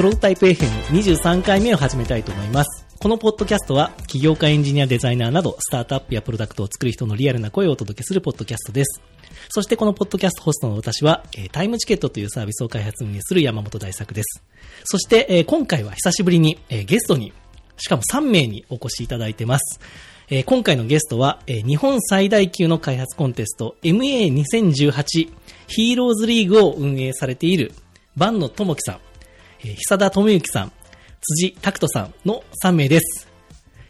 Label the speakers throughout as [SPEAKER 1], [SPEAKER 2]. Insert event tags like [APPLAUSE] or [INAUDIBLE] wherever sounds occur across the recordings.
[SPEAKER 1] プロトタイプ FM23 回目を始めたいと思います。このポッドキャストは、起業家エンジニアデザイナーなど、スタートアップやプロダクトを作る人のリアルな声をお届けするポッドキャストです。そしてこのポッドキャストホストの私は、タイムチケットというサービスを開発運営する山本大作です。そして、今回は久しぶりに、ゲストに、しかも3名にお越しいただいてます。え今回のゲストは、え日本最大級の開発コンテスト MA2018 ヒーローズリーグを運営されている万野智樹さん、えー久田智之さん、辻拓人さんの3名です。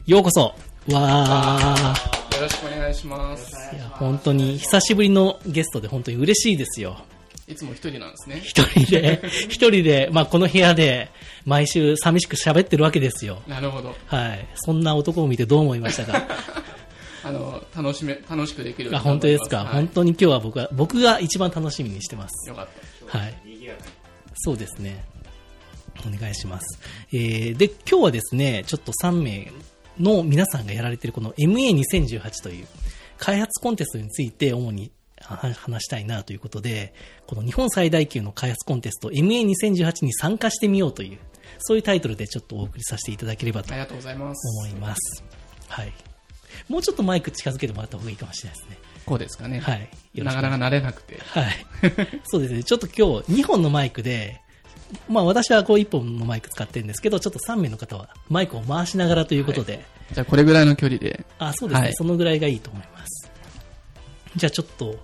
[SPEAKER 1] ようこそ。わー。
[SPEAKER 2] よろしくお願いします。
[SPEAKER 1] いや、本当に久しぶりのゲストで本当に嬉しいですよ。
[SPEAKER 2] いつも一人なんですね。
[SPEAKER 1] 一人で、[LAUGHS] 一人で、まあこの部屋で毎週寂しく喋ってるわけですよ。
[SPEAKER 2] なるほど。
[SPEAKER 1] はい。そんな男を見てどう思いましたか？[LAUGHS]
[SPEAKER 2] あの、楽しめ、楽しくできる
[SPEAKER 1] あ本当ですか、
[SPEAKER 2] はい
[SPEAKER 1] 本当に今日は僕は、僕が一番楽しみにしてます。
[SPEAKER 2] よかった。
[SPEAKER 1] はい。そうですね。お願いします。えー、で、今日はですね、ちょっと3名の皆さんがやられているこの MA2018 という開発コンテストについて主には話したいなということで、この日本最大級の開発コンテスト MA2018 に参加してみようという、そういうタイトルでちょっとお送りさせていただければと
[SPEAKER 2] ありがとうございます。
[SPEAKER 1] 思います。はい。もうちょっとマイク近づけてもらった方がいいかもしれないですね。
[SPEAKER 2] こうですかね。
[SPEAKER 1] はい。
[SPEAKER 2] なかなか慣れなくて。
[SPEAKER 1] はい。そうですね。ちょっと今日2本のマイクで、まあ私はこう1本のマイク使ってるんですけど、ちょっと3名の方はマイクを回しながらということで、
[SPEAKER 2] じゃあこれぐらいの距離で。
[SPEAKER 1] あ、そうですね、
[SPEAKER 2] はい
[SPEAKER 1] そのぐらいがいいと思います。じゃあちょっと、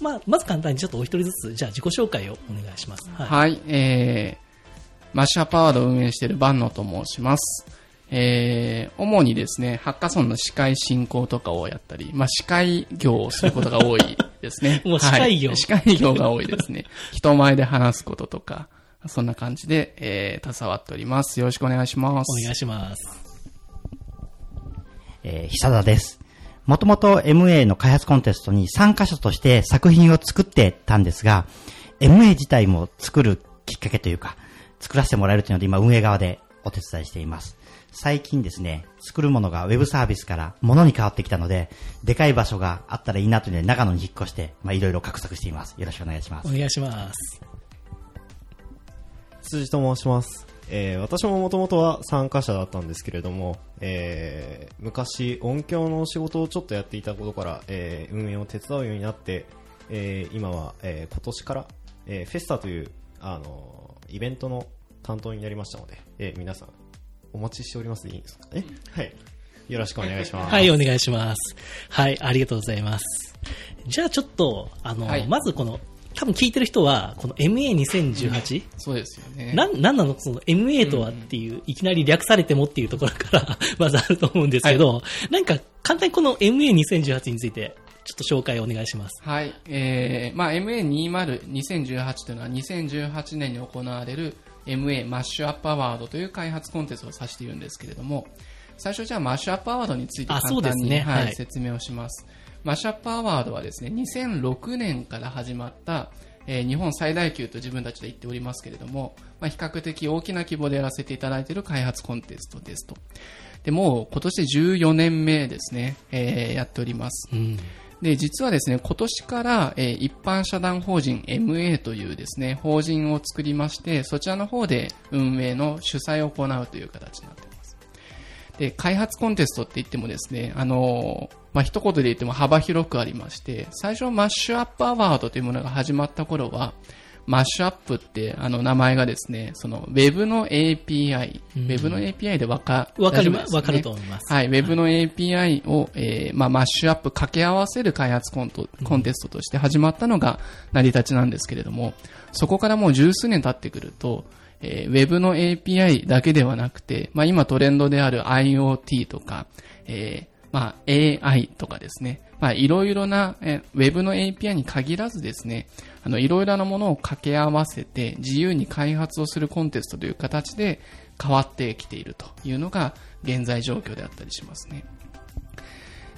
[SPEAKER 1] まあ、まず簡単にちょっとお一人ずつ、じゃあ自己紹介をお願いします。はい。
[SPEAKER 2] はい、えー、マッシュアップアワードを運営している万野と申します。えー、主にですね、ハッカソンの司会進行とかをやったり、まあ、司会業をすることが多いですね。[LAUGHS]
[SPEAKER 1] もう司会業
[SPEAKER 2] はい司会業が多いですね。人前で話すこととか、そんな感じで、えー、携わっております。よろしくお願いします。
[SPEAKER 1] お願いします。
[SPEAKER 3] えー、久田です。もともと MA の開発コンテストに参加者として作品を作ってたんですが、MA 自体も作るきっかけというか、作らせてもらえるというので今運営側でお手伝いしています。最近ですね、作るものがウェブサービスから物に変わってきたので、でかい場所があったらいいなというので長野に引っ越して、まあいろいろ画策しています。よろしくお願いします
[SPEAKER 1] お。願いします。
[SPEAKER 4] 辻と申します。えー私ももともとは参加者だったんですけれども、えー昔音響の仕事をちょっとやっていたことから、えー運営を手伝うようになって、えー今は、えー今年から、えーフェスタという、あのーイベントの担当になりましたので、えー皆さんお待ちしておりますでいいですかね？はい。よろしくお願いします。
[SPEAKER 1] はい、お願いします。はい、ありがとうございます。じゃあちょっと、あの、
[SPEAKER 2] はい
[SPEAKER 1] まずこの、多分聞いてる人は、この MA2018、
[SPEAKER 2] そうですよね。
[SPEAKER 1] なん、なんなの？その MA とはっていう、いきなり略されてもっていうところから、[LAUGHS] まずあると思うんですけど、なんか簡単にこの MA2018 について、ちょっと紹介をお願いします。
[SPEAKER 2] はい。えー、まあ MA20、2018というのは2018年に行われる MA マッシュアップアワードという開発コンテストを指しているんですけれども、最初じゃあマッシュアップアワードについて
[SPEAKER 1] あ
[SPEAKER 2] 簡単に、
[SPEAKER 1] そうですね
[SPEAKER 2] はい
[SPEAKER 1] はい
[SPEAKER 2] 説明をします。マッシュアップアワードはですね、2006年から始まった、えー日本最大級と自分たちで言っておりますけれども、まあ、比較的大きな規模でやらせていただいている開発コンテストですと。で、もう今年で14年目ですね、えーやっております。
[SPEAKER 1] うん。
[SPEAKER 2] で、実はですね、今年から、えー一般社団法人 MA というですね、法人を作りまして、そちらの方で運営の主催を行うという形になっています。で、開発コンテストって言ってもですね、あのーまあ、一言で言っても幅広くありまして、最初マッシュアップアワードというものが始まった頃は、マッシュアップってあの名前がですね、その Web の API、
[SPEAKER 1] うん。
[SPEAKER 2] Web の API でわか、
[SPEAKER 1] わかる、
[SPEAKER 2] 大丈夫ですね。
[SPEAKER 1] わかると思います。
[SPEAKER 2] はい、Web の API を、えーまあ、マッシュアップ掛け合わせる開発コントコンテストとして始まったのが成り立ちなんですけれども、そこからもう十数年経ってくると、えー Web の API だけではなくて、まあ、今トレンドである IoT とか、えーまあ、AI とかですね、まあ、いろいろな、え Web の API に限らずですね、あの、いろいろなものを掛け合わせて自由に開発をするコンテストという形で変わってきているというのが現在状況であったりしますね。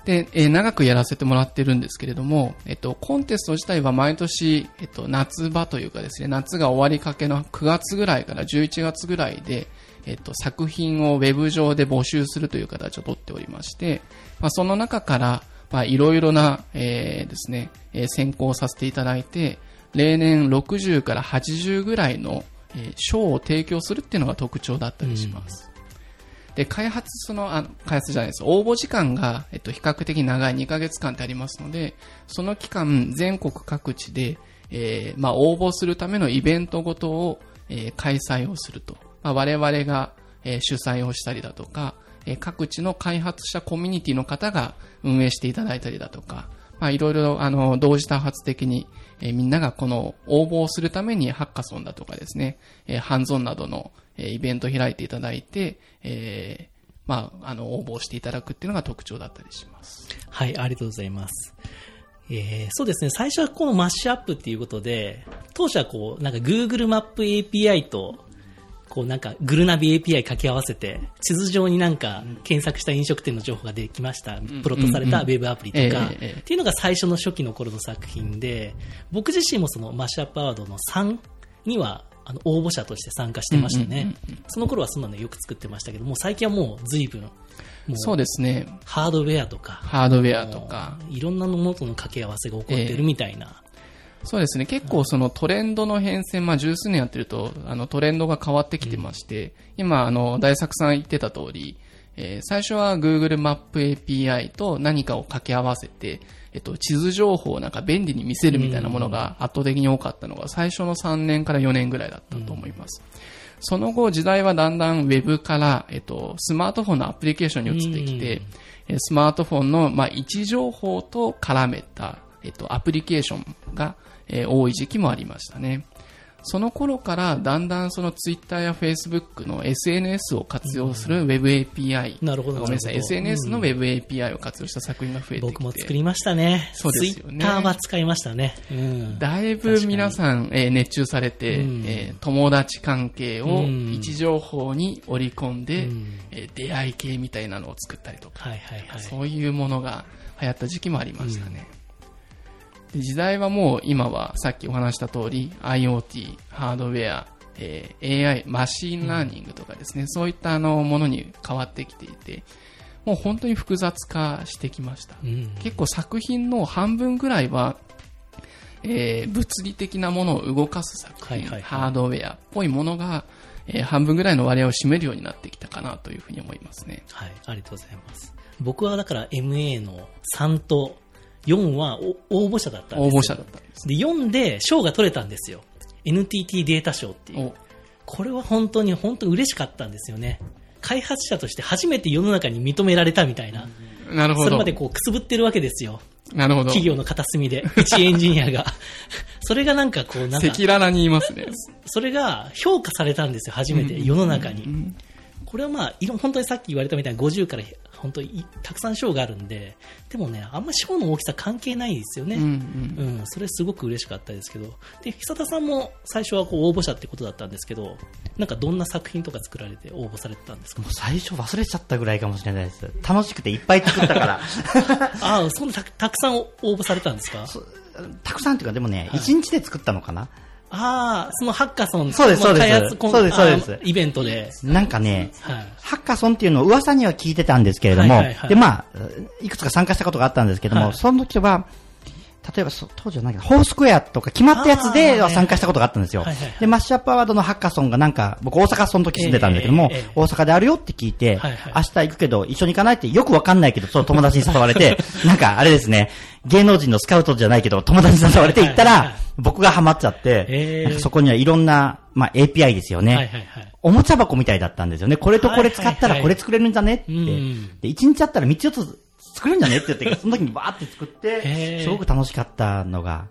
[SPEAKER 2] で、え長くやらせてもらってるんですけれども、えっと、コンテスト自体は毎年、えっと、夏場というかですね、夏が終わりかけの9月ぐらいから11月ぐらいで、えっと、作品をウェブ上で募集するという形をとっておりまして、まあ、その中から、まあ、いろいろな、えーですね、えー選考させていただいて、例年60から80ぐらいの、えー賞を提供するっていうのが特徴だったりします。で、開発、その、あ開発じゃないです。応募時間が、えっと、比較的長い2ヶ月間ってありますので、その期間、全国各地で、えーまあ、応募するためのイベントごとを、えー開催をすると。まあ、我々が、え主催をしたりだとか、え各地の開発者コミュニティの方が運営していただいたりだとか、まあ、いろいろ、あの、同時多発的に、えみんながこの応募をするためにハッカソンだとかですね、えハンゾンなどの、えイベントを開いていただいて、えーまあ、あの、応募していただくっていうのが特徴だったりします。
[SPEAKER 1] はい、ありがとうございます。えーそうですね、最初はこのマッシュアップっていうことで、当初はこう、なんか Google マップ API と、こうなんかグルナビ API 掛け合わせて、地図上になんか検索した飲食店の情報ができました。プロットされたウェブアプリとか、っていうのが最初の初期の頃の作品で、僕自身もそのマッシュアップアワードの3には、あの応募者として参加してましたね。その頃はそんなのよく作ってましたけど、もう最近はもう随分、もう
[SPEAKER 2] そうですね。
[SPEAKER 1] ハードウェアとか、
[SPEAKER 2] ハードウェアとか、
[SPEAKER 1] いろんなものとの掛け合わせが起こってるみたいな。
[SPEAKER 2] そうですね。結構そのトレンドの変遷、まあ十数年やってると、あのトレンドが変わってきてまして、今、あの、大作さん言ってた通り、えー最初は Google マップ API と何かを掛け合わせて、えっと、地図情報をなんか便利に見せるみたいなものが圧倒的に多かったのが、最初の3年から4年ぐらいだったと思います。その後、時代はだんだん Web から、えっと、スマートフォンのアプリケーションに移ってきて、えースマートフォンの、まあ、位置情報と絡めた、えっと、アプリケーションが、えー多い時期もありましたね。その頃からだんだんその Twitter や Facebook の SNS を活用する Web API、
[SPEAKER 1] なるほど
[SPEAKER 2] ごめんなさい、SNS の Web API を活用した作品が増えてきて、
[SPEAKER 1] 僕も作りましたね。
[SPEAKER 2] そうですよね
[SPEAKER 1] ツイッターは使いましたね。うん。
[SPEAKER 2] だいぶ皆さん、えー熱中されて、
[SPEAKER 1] うん
[SPEAKER 2] えー友達関係を
[SPEAKER 1] うん
[SPEAKER 2] 位置情報に織り込んで、
[SPEAKER 1] うん
[SPEAKER 2] えー出会い系みたいなのを作ったりとか、
[SPEAKER 1] はいはいはい。
[SPEAKER 2] そういうものが流行った時期もありましたね。で時代はもう今はさっきお話した通り IoT、ハードウェア、えー AI、マシンラーニングとかですね、そういったあのものに変わってきていて、もう本当に複雑化してきました。
[SPEAKER 1] うん。
[SPEAKER 2] 結構作品の半分ぐらいは、えー物理的なものを動かす作品、ハードウェアっぽいものが、えー半分ぐらいの割合を占めるようになってきたかなというふうに思いますね。
[SPEAKER 1] はい、ありがとうございます。僕はだから MA の3と4はお応募者だったんですよ。
[SPEAKER 2] 応募者だったんです。
[SPEAKER 1] で、4で賞が取れたんですよ。NTT データ賞っていう。
[SPEAKER 2] お
[SPEAKER 1] これは本当に本当に嬉しかったんですよね。開発者として初めて世の中に認められたみたいな。
[SPEAKER 2] なるほど。
[SPEAKER 1] それまでこうくすぶってるわけですよ。
[SPEAKER 2] なるほど。
[SPEAKER 1] 企業の片隅で、一エンジニアが。[LAUGHS] それがなんかこう、なんか
[SPEAKER 2] 赤、裸々に言いますね。
[SPEAKER 1] それが評価されたんですよ、初めて、世の中に。これはまあ、いろ本当にさっき言われたみたいに50から本当にたくさん賞があるんで、でもね、あんま賞の大きさ関係ないですよね。
[SPEAKER 2] うんうん
[SPEAKER 1] うん、それすごく嬉しかったですけど、で、久田さんも最初はこう応募者ってことだったんですけど、なんかどんな作品とか作られて応募されてたんですか？
[SPEAKER 3] もう最初忘れちゃったぐらいかもしれないです。楽しくていっぱい作ったから。[LAUGHS]
[SPEAKER 1] ああ、そんなたたくさん応募されたんですか？
[SPEAKER 3] たくさんっていうか、でもね、一日で作ったのかな
[SPEAKER 1] ああ、そのハッカソン
[SPEAKER 3] そうですそうですそうですそうです
[SPEAKER 1] イベントで。
[SPEAKER 3] なんかね、
[SPEAKER 1] はい。
[SPEAKER 3] ハッカソンっていうのを噂には聞いてたんですけれども、
[SPEAKER 1] はいはいはい
[SPEAKER 3] で、まあ、いくつか参加したことがあったんですけども、
[SPEAKER 1] はい
[SPEAKER 3] その時は、例えばそ当時は何か、ホースクエアとか決まったやつでは参加したことがあったんですよ
[SPEAKER 1] はいはいはい。
[SPEAKER 3] で、マッシュアップアワードのハッカソンがなんか、僕大阪その時住んでたんだけども
[SPEAKER 1] ええええ、
[SPEAKER 3] 大阪であるよって聞いて、
[SPEAKER 1] はいはい
[SPEAKER 3] 明日行くけど一緒に行かないってよくわかんないけど、その友達に誘われて、[LAUGHS] なんかあれですね、芸能人のスカウトじゃないけど、友達に誘われて行った
[SPEAKER 1] はいはいはい
[SPEAKER 3] ら、僕がハマっちゃって、そこにはいろんな、まあ API ですよね。
[SPEAKER 1] はいはいはい。
[SPEAKER 3] おもちゃ箱みたいだったんですよね。これとこれ使ったらこれ作れるんじゃねって。
[SPEAKER 1] うん
[SPEAKER 3] で、1日あったら3つ4つ作れるんじゃねって言って、[LAUGHS] その時にバーって作っ
[SPEAKER 1] へ
[SPEAKER 3] て、
[SPEAKER 1] ー
[SPEAKER 3] すごく楽しかったのが、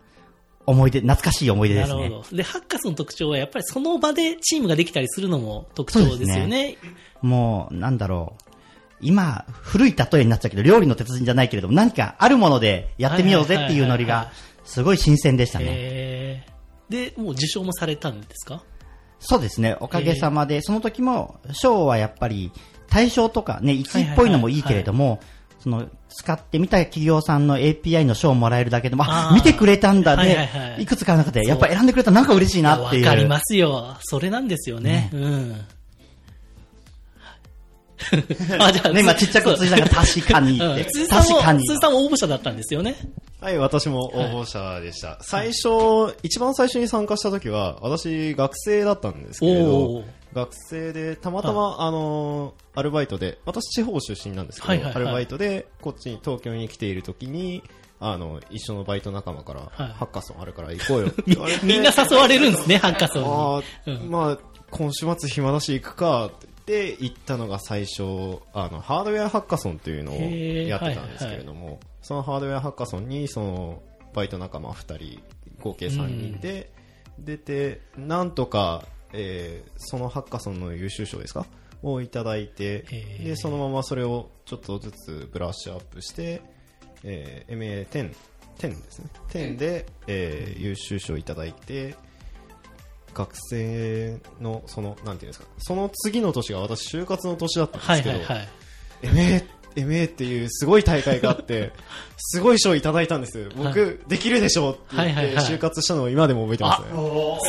[SPEAKER 3] 思い出、懐かしい思い出ですね。
[SPEAKER 1] なるほど。で、ハッカソンの特徴はやっぱりその場でチームができたりするのも特徴ですよね。
[SPEAKER 3] もう、なんだろう。今、古い例えになっちゃうけど、料理の鉄人じゃないけれども、何かあるものでやってみようぜっていうノリがすごい新鮮でしたね。
[SPEAKER 1] で、もう受賞もされたんですか？
[SPEAKER 3] そうですね。おかげさまで、その時も、賞はやっぱり、対象とかね、1位っぽいのもいいけれども、その、使ってみた企業さんの API の賞をもらえるだけでも、あ見てくれたんだ
[SPEAKER 1] はい
[SPEAKER 3] で、
[SPEAKER 1] はいはい
[SPEAKER 3] いくつかの中で、やっぱ選んでくれたらなんか嬉しいなっていう。
[SPEAKER 1] わかりますよ。それなんですよね。うん。[LAUGHS] あ、じゃあ、
[SPEAKER 3] ね、今ちっちゃく辻さんが確かに
[SPEAKER 1] うん
[SPEAKER 3] って。
[SPEAKER 1] 辻さんも、
[SPEAKER 3] 確かに。
[SPEAKER 1] 辻さんも応募者だったんですよね。
[SPEAKER 4] はい、私も応募者でした。最初、一番最初に参加した時は、私学生だったんですけれ
[SPEAKER 1] お
[SPEAKER 4] ど
[SPEAKER 1] ー、
[SPEAKER 4] 学生で、たまたま、あ。のー、アルバイトで、私地方出身なんですけど、
[SPEAKER 1] はいはいはい。
[SPEAKER 4] アルバイトで、こっちに、東京に来ている時に、あの、一緒のバイト仲間から、
[SPEAKER 1] はい。
[SPEAKER 4] ハッカソンあるから行こうよって言われて。[LAUGHS]
[SPEAKER 1] みんな誘われるんですね、ハッカソンに。
[SPEAKER 4] ああ、
[SPEAKER 1] うん。
[SPEAKER 4] まあ、今週末暇だし行くかって言って行ったのが最初、あの、ハードウェアハッカソンっていうのをやってたんですけれども、そのハードウェアハッカソンに、その、バイト仲間2人、合計3人で出て、なんとか、えーそのハッカソンの優秀賞ですか？をいただいて
[SPEAKER 1] へ、ー
[SPEAKER 4] で、そのままそれをちょっとずつブラッシュアップして、えー MA10、10ですね。10で、えー優秀賞いただいて、学生の、その、なんていうんですか、その次の年が私、就活の年だったんで
[SPEAKER 1] は
[SPEAKER 4] すけど、
[SPEAKER 1] いはいはい。
[SPEAKER 4] MA、MA っていうすごい大会があって、[LAUGHS] すごい賞いただいたんです。僕、できるでしょうって言って、
[SPEAKER 1] はいはいはい
[SPEAKER 4] 就活したのを今でも覚えてますね。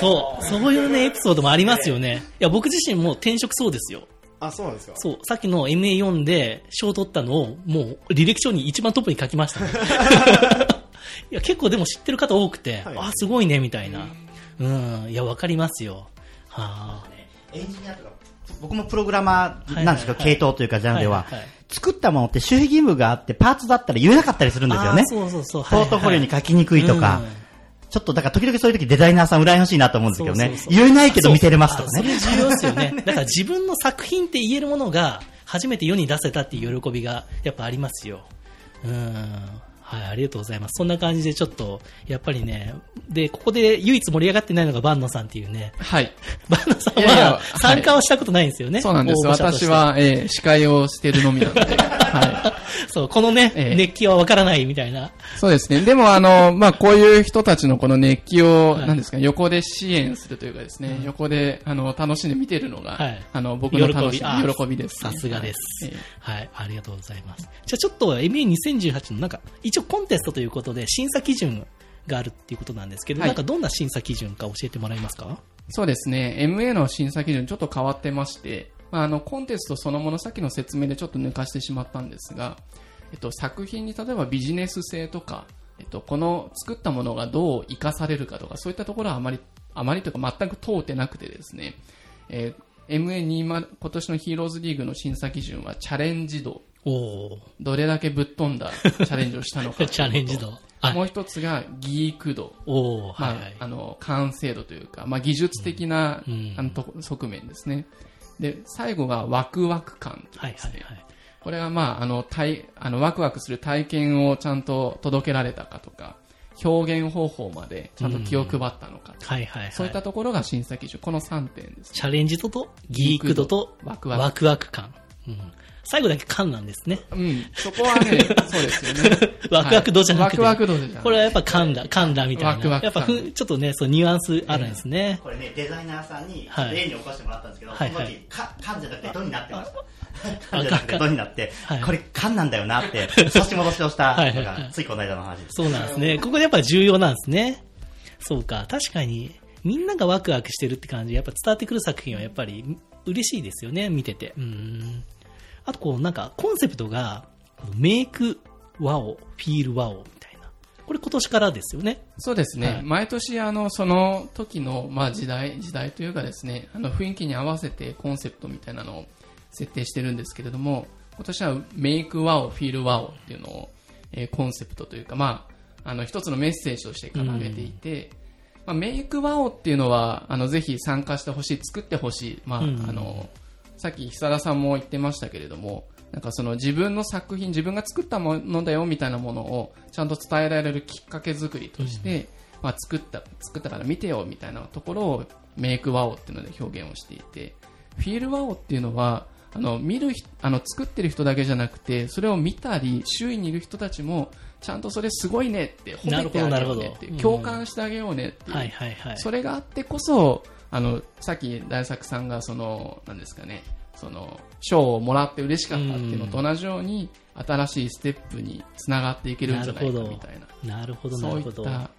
[SPEAKER 1] そう、そういうね、エピソードもありますよね。いや、僕自身も転職そうですよ。
[SPEAKER 4] あ、そうなんですか？
[SPEAKER 1] そう、さっきの MA4 で賞取ったのを、もう履歴書に一番トップに書きましたね。[LAUGHS] いや、結構でも知ってる方多くて、
[SPEAKER 4] はい
[SPEAKER 1] あ、すごいね、みたいな。うん、いや、わかりますよ。はあ。
[SPEAKER 3] エンジニアとか、僕もプログラマーなんですけど、
[SPEAKER 1] はいはいはい
[SPEAKER 3] 系統というかジャンルでは
[SPEAKER 1] はいはいはい、
[SPEAKER 3] 作ったものって守秘義務があって、パーツだったら言えなかったりするんですよね。
[SPEAKER 1] そうそうそう。
[SPEAKER 3] ポートフォリオに書きにくいとか
[SPEAKER 1] うん、
[SPEAKER 3] ちょっとだから時々そういう時デザイナーさん羨ましいなと思うんですけどね
[SPEAKER 1] そうそう。そう
[SPEAKER 3] 言えないけど見せれますとかね。
[SPEAKER 1] あそれ重要ですよね。[LAUGHS] だから自分の作品って言えるものが初めて世に出せたっていう喜びがやっぱありますよ。うん。はい、ありがとうございます。そんな感じでちょっと、やっぱりね、で、ここで唯一盛り上がってないのが万野さんっていうね、
[SPEAKER 2] はい。[LAUGHS]
[SPEAKER 1] 万野さんは参加はしたことないんですよね。
[SPEAKER 2] そうなんです。私。は、えー司会をしてるのみなので。[LAUGHS] は
[SPEAKER 1] そう、このね、
[SPEAKER 2] ええ
[SPEAKER 1] 熱気はわからないみたいな。
[SPEAKER 2] い。そうですね。でも、あの、[LAUGHS] まあ、こういう人たちのこの熱気を、
[SPEAKER 1] はい
[SPEAKER 2] なんですか、横で支援するというかですね、横で、あの、楽しんで見てるのが、
[SPEAKER 1] はい
[SPEAKER 2] あの、僕の楽し
[SPEAKER 1] あ
[SPEAKER 2] み、喜びです、
[SPEAKER 1] さすがです、
[SPEAKER 2] はいえ
[SPEAKER 1] はい。ありがとうございます。じゃあちょっと MA2018 のなんか、一応コンテストということで審査基準があるっていうことなんですけど、
[SPEAKER 2] はい
[SPEAKER 1] なんかどんな審査基準か教えてもらえますか？
[SPEAKER 2] そうですね。MA の審査基準ちょっと変わってまして、まあ、あの、コンテストそのもの、さっきの説明でちょっと抜かしてしまったんですが、えっと、作品に例えばビジネス性とか、えっと、この作ったものがどう活かされるかとか、そういったところはあまり、あまりというか全く通ってなくてですね、えー MA20、今年のヒーローズリーグの審査基準はチャレンジ度、
[SPEAKER 1] おお
[SPEAKER 2] どれだけぶっ飛んだチャレンジをしたのか [LAUGHS]
[SPEAKER 1] チャレンジ度。はい
[SPEAKER 2] もう一つがギーク度。
[SPEAKER 1] おお
[SPEAKER 2] まあ
[SPEAKER 1] はいはい。
[SPEAKER 2] あの完成度というか、まあ、技術的な、
[SPEAKER 1] うん
[SPEAKER 2] あのと側面ですね。で、最後がワクワク感という
[SPEAKER 1] はい
[SPEAKER 2] ですね。
[SPEAKER 1] はいはい。
[SPEAKER 2] これはまあ、あの、体、あの、ワクワクする体験をちゃんと届けられたかとか、表現方法までちゃんと気を配ったのか、
[SPEAKER 1] はいはいはい。
[SPEAKER 2] そういったところが審査基準。この3点ですね。
[SPEAKER 1] チャレンジ度とギーク度と
[SPEAKER 2] ワクワク
[SPEAKER 1] ワクワク感。うん最後だけ感なんですね。
[SPEAKER 2] うん。そこはね、[LAUGHS] そうですよね。
[SPEAKER 1] ワクワク度じゃなくて。
[SPEAKER 2] はいワクワク度じゃなくて
[SPEAKER 1] これはやっぱ感だ、感だみたいな。
[SPEAKER 2] ワクワク感
[SPEAKER 1] やっぱふちょっとね、そうニュアンスあるんですね。
[SPEAKER 3] これね、デザイナーさんに
[SPEAKER 1] はい
[SPEAKER 3] 例に起こしてもらったんですけど、
[SPEAKER 1] はい
[SPEAKER 3] その時、か、缶じゃなくてドになってました。
[SPEAKER 1] あ
[SPEAKER 3] 缶じゃなくてドになって
[SPEAKER 1] はい、
[SPEAKER 3] これ缶なんだよなって、[LAUGHS] 差し戻しをした
[SPEAKER 1] はいはいはい
[SPEAKER 3] のが、ついこの間の話です。
[SPEAKER 1] そうなんですね。ここでやっぱ重要なんですね。そうか。確かに、みんながワクワクしてるって感じ、やっぱ伝わってくる作品はやっぱり嬉しいですよね、見てて。うん。あとこう、なんか、コンセプトが、メイクワオ、フィールワオみたいな。これ今年からですよね。
[SPEAKER 2] そうですね、
[SPEAKER 1] はい
[SPEAKER 2] 毎年あのその時のまあ時代時代というかですねあの雰囲気に合わせてコンセプトみたいなのを設定してるんですけれども今年はメイクワオフィールワオっていうのを、えーコンセプトというかまああの一つのメッセージとして掲げていて、まあ、メイクワオっていうのはあのぜひ参加してほしい作ってほしいまあ、
[SPEAKER 1] うん
[SPEAKER 2] あのさっき久田さんも言ってましたけれどもなんかその自分の作品自分が作ったものだよみたいなものをちゃんと伝えられるきっかけ作りとして、まあ、作った作ったから見てよみたいなところをメイクワオっていうので表現をしていてフィールワオっていうのはあの見る人あの作ってる人だけじゃなくてそれを見たり周囲にいる人たちもちゃんとそれすごいねって褒めてあげようねって共感してあげようねって。それがあってこそあのさっき大作さんがそのなんですかねその賞をもらって嬉しかったっていうのと同じように新しいステップにつながっていけるんじゃないかみたいな
[SPEAKER 1] なるほど、な
[SPEAKER 2] そういっ
[SPEAKER 1] るほど。
[SPEAKER 2] た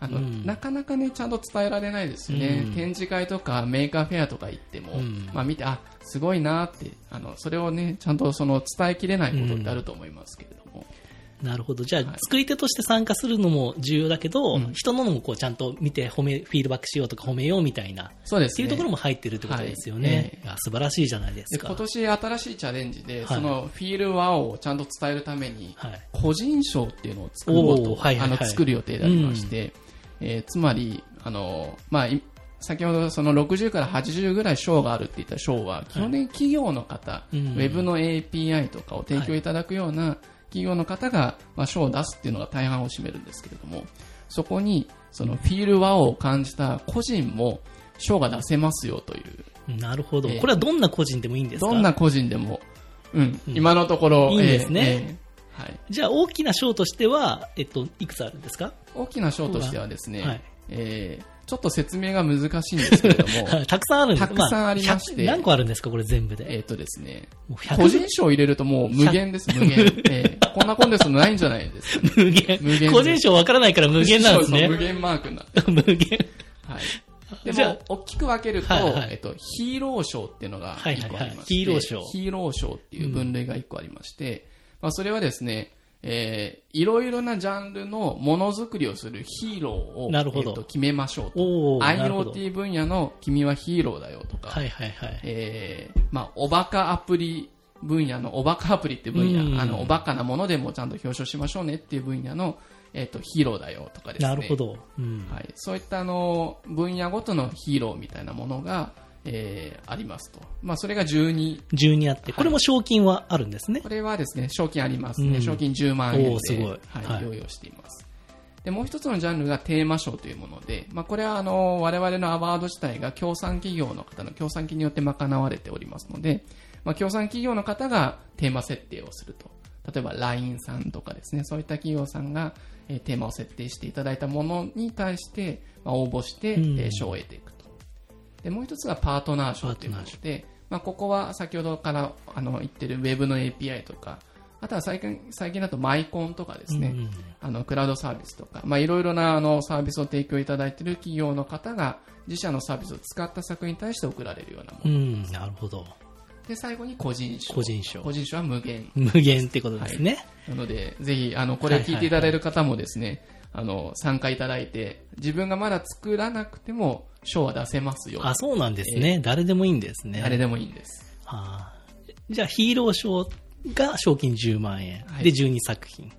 [SPEAKER 2] あの、
[SPEAKER 1] うん
[SPEAKER 2] なかなかね、ちゃんと伝えられないですよね。
[SPEAKER 1] うん
[SPEAKER 2] 展示会とか Maker Faire とか行っても、
[SPEAKER 1] うん
[SPEAKER 2] まあ見て、あ、すごいなって、あの、それをね、ちゃんとその伝えきれないことってあると思いますけれども。
[SPEAKER 1] なるほど。じゃあ、
[SPEAKER 2] はい
[SPEAKER 1] 作り手として参加するのも重要だけど、
[SPEAKER 2] うん
[SPEAKER 1] 人ののもこうちゃんと見て褒め、フィードバックしようとか褒めようみたいな、
[SPEAKER 2] そうですね。
[SPEAKER 1] っていうところも入ってるってことですよね。
[SPEAKER 2] はい
[SPEAKER 1] 素晴らしいじゃないです
[SPEAKER 2] で
[SPEAKER 1] か。
[SPEAKER 2] 今年新しいチャレンジで、
[SPEAKER 1] はい
[SPEAKER 2] そのフィールワオをちゃんと伝えるために、
[SPEAKER 1] はい。
[SPEAKER 2] 個人賞っていうのを作ろうと、
[SPEAKER 1] はいはいはい
[SPEAKER 2] あの作る予定でありまして、えーつまり、あのまあ、い先ほどその60から80ぐらい賞があるって言った賞は、基本的に企業の方、
[SPEAKER 1] うん
[SPEAKER 2] ウェブの API とかを提供いただくような企業の方が、まあ、賞を出すっていうのが大半を占めるんですけれども、そこに、そのフィールワオを感じた個人も賞が出せますよという、
[SPEAKER 1] なるほど。
[SPEAKER 2] ええ。
[SPEAKER 1] これはどんな個人でもいいんですか？
[SPEAKER 2] どんな個人でも、うん、
[SPEAKER 1] うん。
[SPEAKER 2] 今のところ、
[SPEAKER 1] いいんですね。
[SPEAKER 2] えーえーはい。
[SPEAKER 1] じゃあ、大きな賞としては、えっと、いくつあるんですか？
[SPEAKER 2] 大きな賞としてはですね、
[SPEAKER 1] はい。
[SPEAKER 2] えーちょっと説明が難しいんですけれども、[LAUGHS]
[SPEAKER 1] たくさんあるんです
[SPEAKER 2] たくさんありまして
[SPEAKER 1] 100何個あるんですかこれ全部で。
[SPEAKER 2] えっとですね、
[SPEAKER 1] もう100
[SPEAKER 2] 個人賞入れるともう無限です、無限。えーこんなコンテストないんじゃないですか。
[SPEAKER 1] 無限。
[SPEAKER 2] 無限
[SPEAKER 1] 個人賞わからないから無限なんですね
[SPEAKER 2] 無。限マークになって
[SPEAKER 1] 無限。
[SPEAKER 2] はい。[LAUGHS] でも、大きく分けると、
[SPEAKER 1] はいはい
[SPEAKER 2] えっと、ヒーロー賞っていうのが
[SPEAKER 1] はいはいはい
[SPEAKER 2] 一個ありまして、
[SPEAKER 1] ヒーロー賞
[SPEAKER 2] ヒーロー賞っていう分類が一個ありまして、まあ、それはですね、えーいろいろなジャンルのものづくりをするヒーローを、
[SPEAKER 1] なるほど
[SPEAKER 2] えっと決めましょうと。IoT 分野の君はヒーローだよとか、
[SPEAKER 1] はいはいはい。
[SPEAKER 2] えーまあ、おバカアプリ分野の、おバカアプリって分
[SPEAKER 1] うん
[SPEAKER 2] 野、あの、おバカなものでもちゃんと表彰しましょうねっていう分野の、えっ、と、ヒーローだよとかですね。
[SPEAKER 1] なるほど。うん。
[SPEAKER 2] はい。そういったあの、分野ごとのヒーローみたいなものが、えーありますと。まあ、それが12、
[SPEAKER 1] 12あって、これも賞金はあるんですね
[SPEAKER 2] こ。れはですね、賞金ありますね。
[SPEAKER 1] うん
[SPEAKER 2] 賞金10万円で、はい用意をしています。で、もう一つのジャンルがテーマ賞というもので、まあ、これはあの、我々のアワード自体が協賛企業の方の協賛金によって賄われておりますので、まあ、協賛企業の方がテーマ設定をすると。例えば LINE さんとかですね、そういった企業さんが、えーテーマを設定していただいたものに対して、まあ、応募して、
[SPEAKER 1] うん
[SPEAKER 2] えー賞を得ていくと。で、もう一つがパートナー賞というもので、まあ、ここは先ほどからあの言ってる Web の API とか、あとは最近最近だとマイコンとかですね、
[SPEAKER 1] うん
[SPEAKER 2] あのクラウドサービスとか、まあ、いろいろなあのサービスを提供いただいている企業の方が自社のサービスを使った作品に対して贈られるようなもの。
[SPEAKER 1] うん、なるほど。
[SPEAKER 2] で、最後に個人賞。
[SPEAKER 1] 個人賞
[SPEAKER 2] 個人賞は無限。
[SPEAKER 1] 無限ってことですね。
[SPEAKER 2] なので、ぜひ、あの、これを聞いていただいる方もですね、あの、参加いただいて、自分がまだ作らなくても、賞は出せますよ。
[SPEAKER 1] あ、そうなんですね。誰でもいいんですね。
[SPEAKER 2] 誰でもいいんです。
[SPEAKER 1] あーじゃあ、ヒーロー賞が賞金10万円。
[SPEAKER 2] はい
[SPEAKER 1] で、12作品。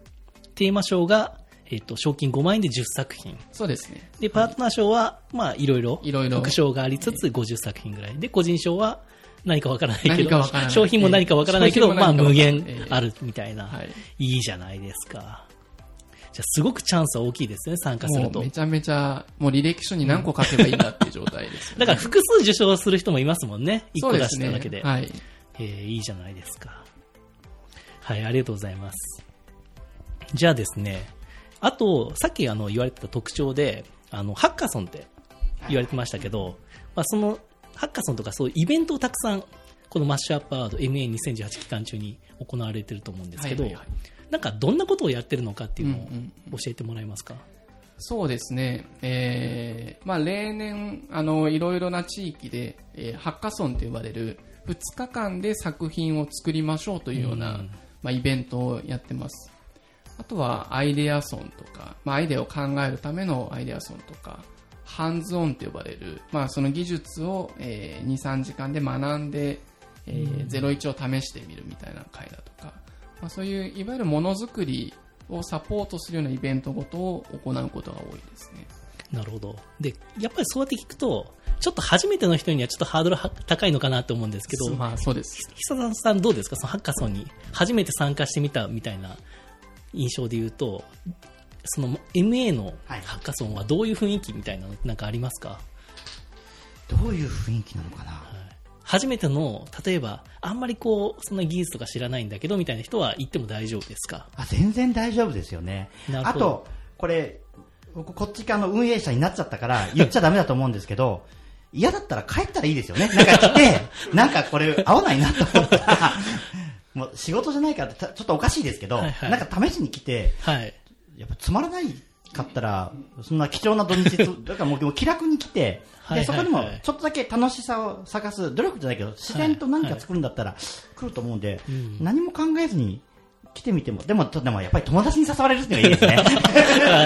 [SPEAKER 1] テーマ賞が、えっ、と、賞金5万円で10作品。
[SPEAKER 2] そうですね。
[SPEAKER 1] で、パートナー賞は、まあ、いろいろ、
[SPEAKER 2] いろいろ
[SPEAKER 1] 副賞がありつつ50作品ぐらい。で、個人賞は何かわからないけど商品も何かわからないけど、
[SPEAKER 2] ええ
[SPEAKER 1] まあ、無限あるみたいな。
[SPEAKER 2] はい。
[SPEAKER 1] いいじゃないですか。じゃあ、すごくチャンスは大きいですね、参加すると
[SPEAKER 2] もうめ。ちゃめちゃ、もう履歴書に何個書けばいいんだっていう状態ですよね、[LAUGHS]
[SPEAKER 1] だから、複数受賞する人もいますもんね。1個出しただけで。
[SPEAKER 2] はい。
[SPEAKER 1] えーいいじゃないですか。はい、ありがとうございます。じゃあですね、あと、さっきあの言われてた特徴で、あの、ハッカソンって言われてましたけど、まあ、その、ハッカソンとかそういうイベントをたくさん、このマッシュアップアワード MA2018 期間中に行われてると思うんですけど、
[SPEAKER 2] はいはいはい
[SPEAKER 1] なんかどんなことをやってるのかっていうのを
[SPEAKER 2] うんうん
[SPEAKER 1] 教えてもらえますか、
[SPEAKER 2] そうですね。えー、まあ例年、あの、いろいろな地域で、えーハッカソンと呼ばれる2日間で作品を作りましょうというような、
[SPEAKER 1] うん
[SPEAKER 2] まあイベントをやってます。あとはアイデアソンとか、まあアイデアを考えるためのアイデアソンとか、ハンズオンと呼ばれる、まあその技術を、えー2、3時間で学んで、えー、01を試してみるみたいな会だとか、まあ、そういういわゆるものづくりをサポートするようなイベントごとを行うことが多いですね。
[SPEAKER 1] なるほど。で、やっぱりそうやって聞くと、ちょっと初めての人にはちょっとハードルは高いのかなと思うんですけど、
[SPEAKER 2] まあそうです。
[SPEAKER 1] 久田さんどうですか？そのハッカソンに初めて参加してみたみたいな印象で言うと、その MA の
[SPEAKER 3] はい
[SPEAKER 1] ハッカソンはどういう雰囲気みたいなのなんかありますか、
[SPEAKER 3] どういう雰囲気なのかな？
[SPEAKER 1] 初めての、例えば、あんまりこう、そんな技術とか知らないんだけど、みたいな人は行っても大丈夫ですか？
[SPEAKER 3] あ全然大丈夫ですよね。あとこれ僕こっち側の運営者になっちゃったから言っちゃダメだと思うんですけど嫌だったら帰ったらいいですよね。なんか来て [LAUGHS] なんかこれ合わないなと思ったらもう仕事じゃないからちょっとおかしいですけど、
[SPEAKER 1] はいはい。
[SPEAKER 3] なんか試しに来て
[SPEAKER 1] はい。
[SPEAKER 3] やっぱつまらないかったら、そんな貴重な土日つ、[LAUGHS] だからもう気楽に来て、で、
[SPEAKER 1] はいはいはい。
[SPEAKER 3] そこでもちょっとだけ楽しさを探す、努力じゃないけど、自然と何か作るんだったら来ると思うんで、
[SPEAKER 1] うん。
[SPEAKER 3] 何も考えずに来てみても、でも、でもやっぱり友達に誘われるっていうのがいいで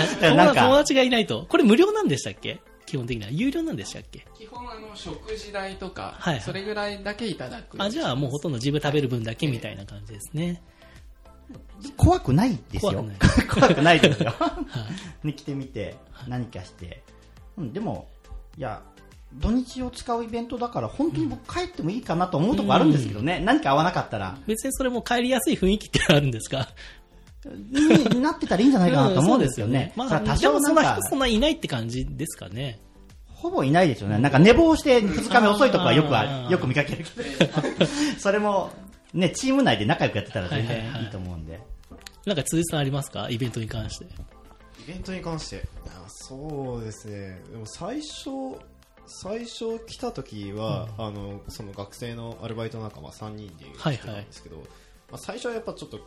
[SPEAKER 3] すね。
[SPEAKER 1] 友 [LAUGHS]
[SPEAKER 3] なんか、
[SPEAKER 1] 達友達がいないと。これ無料なんでしたっけ？基本的には。有料なんでしたっけ？
[SPEAKER 2] 基本あの食事代とか、
[SPEAKER 1] はいはい。
[SPEAKER 2] それぐらいだけいただく。
[SPEAKER 1] あ、じゃあもうほとんど自分食べる分だけみたいな感じですね。
[SPEAKER 3] 怖くないですよ。
[SPEAKER 1] 怖くない [LAUGHS]
[SPEAKER 3] 怖くないですよ。[LAUGHS]
[SPEAKER 1] はい。
[SPEAKER 3] ね、来てみて、何かして。うん、でも、いや、土日を使うイベントだから、本当に僕帰ってもいいかなと思うとこあるんですけどね。何か合わなかったら、
[SPEAKER 1] 別にそれも帰りやすい雰囲気ってあるんですか？
[SPEAKER 3] になってたらいいんじゃないかなと思うんですよね。
[SPEAKER 1] まあ、
[SPEAKER 3] 多少なんか
[SPEAKER 1] んな人、そんないないって感じですかね。
[SPEAKER 3] ほぼいないですよね。なんか寝坊して2日目遅いとかはよく
[SPEAKER 1] あ
[SPEAKER 3] あ
[SPEAKER 1] ー
[SPEAKER 3] よく見かけるけど。[LAUGHS] それも、ね、チーム内で仲良くやってたら全然
[SPEAKER 1] はいはいはい。
[SPEAKER 3] いいと思うんで。
[SPEAKER 1] なんか辻さんありますか？イベントに関して。
[SPEAKER 4] イベントに関して？あそうですね。でも最初最初来た時は、あのその学生のアルバイト仲間3人で来てたんですけど、まあ、最初はやっぱちょっと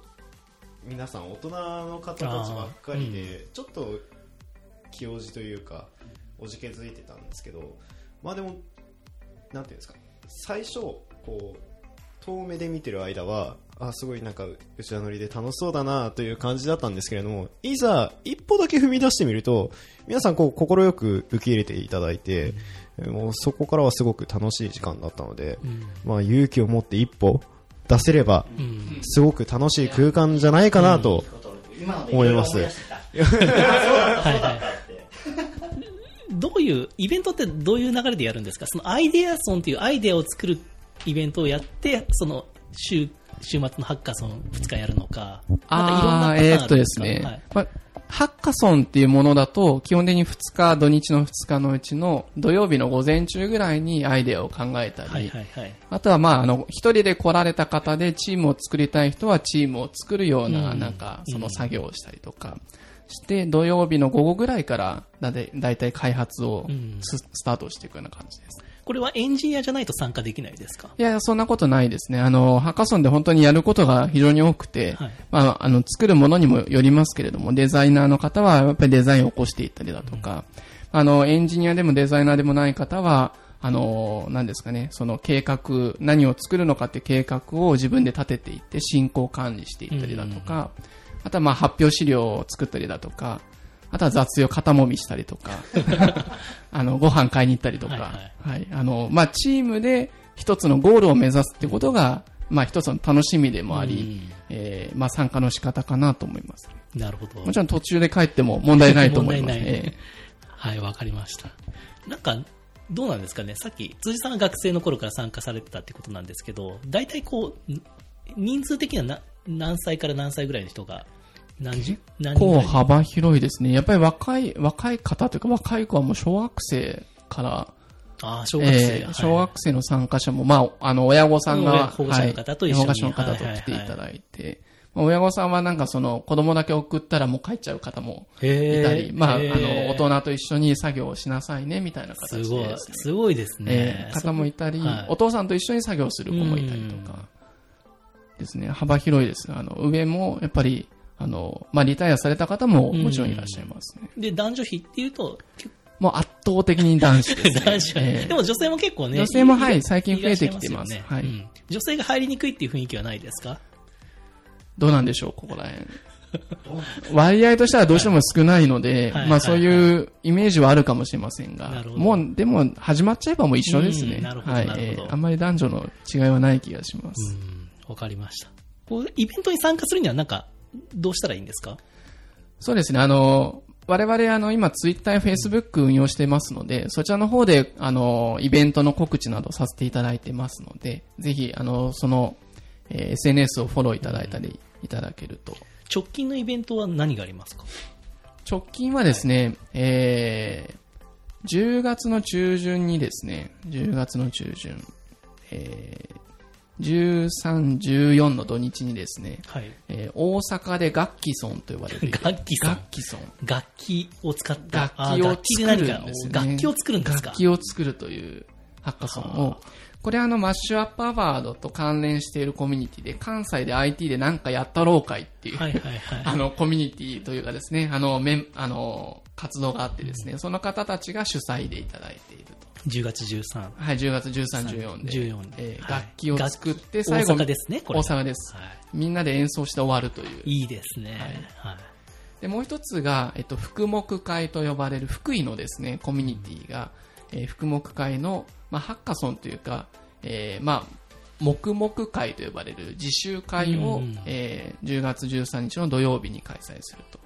[SPEAKER 4] 皆さん大人の方たちばっかりで、ちょっと気おじというかおじけづいてたんですけどまあでもなんていうんですか最初こう遠目で見てる間はあすごいなんか内輪乗りで楽しそうだなという感じだったんですけれどもいざ一歩だけ踏み出してみると皆さんこう快く受け入れていただいて、もうそこからはすごく楽しい時間だったので、まあ、勇気を持って一歩出せれば
[SPEAKER 1] うん。
[SPEAKER 4] すごく楽しい空間じゃないかなと、思います。[LAUGHS]
[SPEAKER 1] どういう、イベントってどういう流れでやるんですか？そのアイデアソンっていうアイデアを作るイベントをやって、その週、週末のハッカソン2日やるのか。なんかいろんなパターン
[SPEAKER 2] あえーっとです
[SPEAKER 1] か
[SPEAKER 2] ね、
[SPEAKER 1] はい
[SPEAKER 2] まあ、ハッカソンっていうものだと、基本的に2日、土日の2日のうちの土曜日の午前中ぐらいにアイデアを考えたり、
[SPEAKER 1] はいはいはい。
[SPEAKER 2] あとはまあ、あの、一人で来られた方でチームを作りたい人はチームを作るような、
[SPEAKER 1] うん
[SPEAKER 2] なんか、その作業をしたりとかして、土曜日の午後ぐらいから、だだいたい開発をスタートしていくような感じです。
[SPEAKER 1] これはエンジニアじゃないと参加できないですか？
[SPEAKER 2] いやそんなことないですね。あの、ハッカソンで本当にやることが非常に多くて、
[SPEAKER 1] はい。
[SPEAKER 2] まあ、あの、作るものにもよりますけれども、デザイナーの方はやっぱりデザインを起こしていったりだとか、あの、エンジニアでもデザイナーでもない方は、あの、何ですかね、その計画、何を作るのかって計画を自分で立てていって進行管理していったりだとか、あとはまあ発表資料を作ったりだとか、あとは雑用肩もみしたりとか、[LAUGHS] あの、ご飯買いに行ったりとか、
[SPEAKER 1] はい
[SPEAKER 2] はい、あの、まあ、チームで一つのゴールを目指すってことが、まあ、一つの楽しみでもあり、えーまあ、参加の仕方かなと思います。
[SPEAKER 1] なるほど。
[SPEAKER 2] もちろん途中で帰っても問題ないと思います。え
[SPEAKER 1] はい、わかりました。なんか、どうなんですかね？さっき、辻さんが学生の頃から参加されてたってことなんですけど、大体こう、ん人数的にはな何歳から何歳ぐらいの人が、何十、何
[SPEAKER 2] ーこう幅広いですね。やっぱり若い、若い方というか若い子はもう小学生から、
[SPEAKER 1] ああ、小学生、はい
[SPEAKER 2] えー小学生の参加者も、まあ、あの、親御さん
[SPEAKER 1] うん
[SPEAKER 2] が、
[SPEAKER 1] 保護者の方と一緒に。
[SPEAKER 2] はい保護者の方と来ていただいて、まあ親御さんはなんかその、子供だけ送ったらもう帰っちゃう方もい
[SPEAKER 1] へ
[SPEAKER 2] たり、まあ、あの、大人と一緒に作業をしなさいね、みたいな形
[SPEAKER 1] すごい。
[SPEAKER 2] す
[SPEAKER 1] ごいですね。
[SPEAKER 2] え。ー方もいたり、
[SPEAKER 1] はい。
[SPEAKER 2] お父さんと一緒に作業する子もいたりとか、ですね、幅広いです。あの、上も、やっぱり、あの、まあ、リタイアされた方ももちろんいらっしゃいますね。
[SPEAKER 1] で、男女比っていうと、結
[SPEAKER 2] もう圧倒的に男子です、ね。[LAUGHS]
[SPEAKER 1] 男子は、
[SPEAKER 2] えー
[SPEAKER 1] でも女性も結構ね。
[SPEAKER 2] 女性もはい
[SPEAKER 1] い
[SPEAKER 2] 最近増えてきてます。
[SPEAKER 1] いいよね
[SPEAKER 2] はい。
[SPEAKER 1] うん女性が入りにくいっていう雰囲気はないですか？
[SPEAKER 2] どうなんでしょう、ここら辺。割合としてはどうしても少ないので、
[SPEAKER 1] はい。
[SPEAKER 2] まあそういうイメージはあるかもしれませんが、もう、でも始まっちゃえばもう一緒ですね。はい、えーあんまり男女の違いはない気がします。
[SPEAKER 1] うん、わかりました。こうイベントに参加するにはなんか、どうしたらいいんですか？
[SPEAKER 2] そうですね、あの、我々、あの、今、ツイッターやフェイスブック運用してますので、そちらの方で、あの、イベントの告知などさせていただいてますので、ぜひ、あの、その、えー SNS をフォローいただいたりいただけると。
[SPEAKER 1] 直近のイベントは何がありますか？
[SPEAKER 2] 直近はですね、えー、10月の中旬にですね、10月の中旬、えー、13、14の土日にですね、
[SPEAKER 1] はい。
[SPEAKER 2] えー大阪で楽器村と呼ばれる
[SPEAKER 1] 楽器村
[SPEAKER 2] 楽器村。
[SPEAKER 1] 楽器を使った。
[SPEAKER 2] 楽器を作るんですね。
[SPEAKER 1] 楽器を作るんですか
[SPEAKER 2] 楽器を作るという、ハッカソンを、これあのマッシュアップアワードと関連しているコミュニティで、関西で IT でなんかやったろうかいっていう、
[SPEAKER 1] はいはいはい。[LAUGHS]
[SPEAKER 2] あのコミュニティというかですね、あの、めんあの、活動があってですね、その方たちが主催でいただいていると。
[SPEAKER 1] 10月13。
[SPEAKER 2] はい、10月13、14で、
[SPEAKER 1] 14
[SPEAKER 2] えー
[SPEAKER 1] はい
[SPEAKER 2] 楽器を作って、
[SPEAKER 1] 大
[SPEAKER 2] 最後、
[SPEAKER 1] 阪ですね、これ。
[SPEAKER 2] 大阪です。
[SPEAKER 1] は
[SPEAKER 2] みんなで演奏して終わるという。
[SPEAKER 1] い。いいですね。はい。
[SPEAKER 2] で、もう一つが、えっと、福木会と呼ばれる福井のですね、コミュニティが、えー福木会の、まあ、ハッカソンというか、えーまあ、黙々会と呼ばれる自習会を、
[SPEAKER 1] うん
[SPEAKER 2] えー10月13日の土曜日に開催すると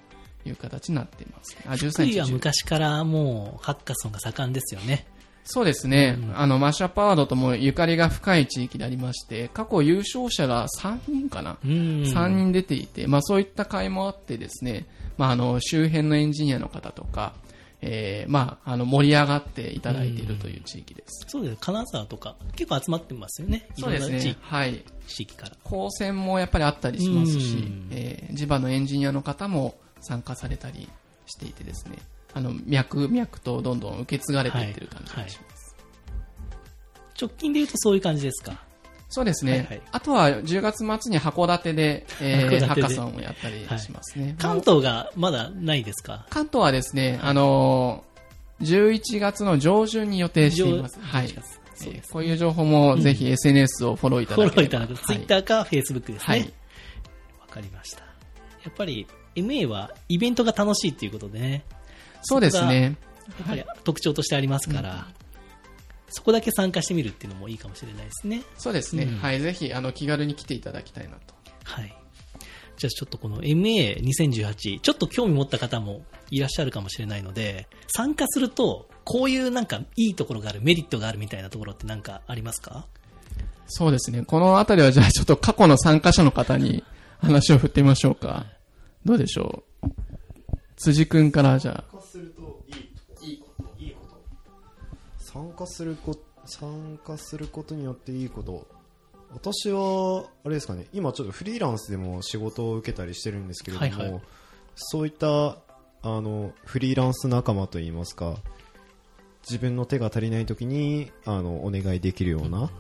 [SPEAKER 2] いう形になっています。あ、
[SPEAKER 1] 福
[SPEAKER 2] 13日
[SPEAKER 1] 井は昔からもうハッカソンが盛んですよね。
[SPEAKER 2] そうですね、あの、マッシュアップアワードともゆかりが深い地域でありまして、過去優勝者が3人かな、
[SPEAKER 1] うん。
[SPEAKER 2] 3人出ていて、まあそういった会もあってですね、まああの、周辺のエンジニアの方とか、えー、まあ、あの、盛り上がっていただいているという地域です。
[SPEAKER 1] そうです。金沢とか結構集まってますよね。
[SPEAKER 2] そうですね。はい。
[SPEAKER 1] 地域から。
[SPEAKER 2] 高専もやっぱりあったりしますし
[SPEAKER 1] うん、
[SPEAKER 2] えー、地場のエンジニアの方も参加されたりしていてですね、あの、脈々とどんどん受け継がれていってる感じがします。
[SPEAKER 1] 直近で言うとそういう感じですか？
[SPEAKER 2] そうですね、
[SPEAKER 1] はいはい
[SPEAKER 2] あとは10月末に函館で、えー、ハッカソンをやったりしますね。
[SPEAKER 1] 関東がまだないですか？
[SPEAKER 2] 関東はですね、あのー、11月の上旬に予定しています。
[SPEAKER 1] 上
[SPEAKER 2] はい。
[SPEAKER 1] 11月そうです
[SPEAKER 2] えーこういう情報もぜひ SNS をフォローいた
[SPEAKER 1] フォ
[SPEAKER 2] だければ。
[SPEAKER 1] ローいただく。ツイッターかフェイスブックです
[SPEAKER 2] はい。
[SPEAKER 1] ね。わかりました。やっぱり MA はイベントが楽しいっていうことでね。
[SPEAKER 2] そうですね。
[SPEAKER 1] やっぱり特徴としてありますから、そこだけ参加してみるっていうのもいいかもしれないですね。
[SPEAKER 2] そうですね。
[SPEAKER 1] うん
[SPEAKER 2] はい。ぜひ、あの、気軽に来ていただきたいなと。
[SPEAKER 1] はい。じゃあちょっとこの MA2018、ちょっと興味持った方もいらっしゃるかもしれないので、参加すると、こういうなんかいいところがある、メリットがあるみたいなところってなんかありますか？
[SPEAKER 2] そうですね。このあたりはじゃあちょっと過去の参加者の方に [LAUGHS] 話を振ってみましょうか。どうでしょう？辻くんからじゃあ。
[SPEAKER 4] 参加するこ参加することによっていいこと。私はあれですかね。今ちょっとフリーランスでも仕事を受けたりしてるんですけれども、
[SPEAKER 1] はいはい。
[SPEAKER 4] そういったあのフリーランス仲間といいますか自分の手が足りない時にあのお願いできるような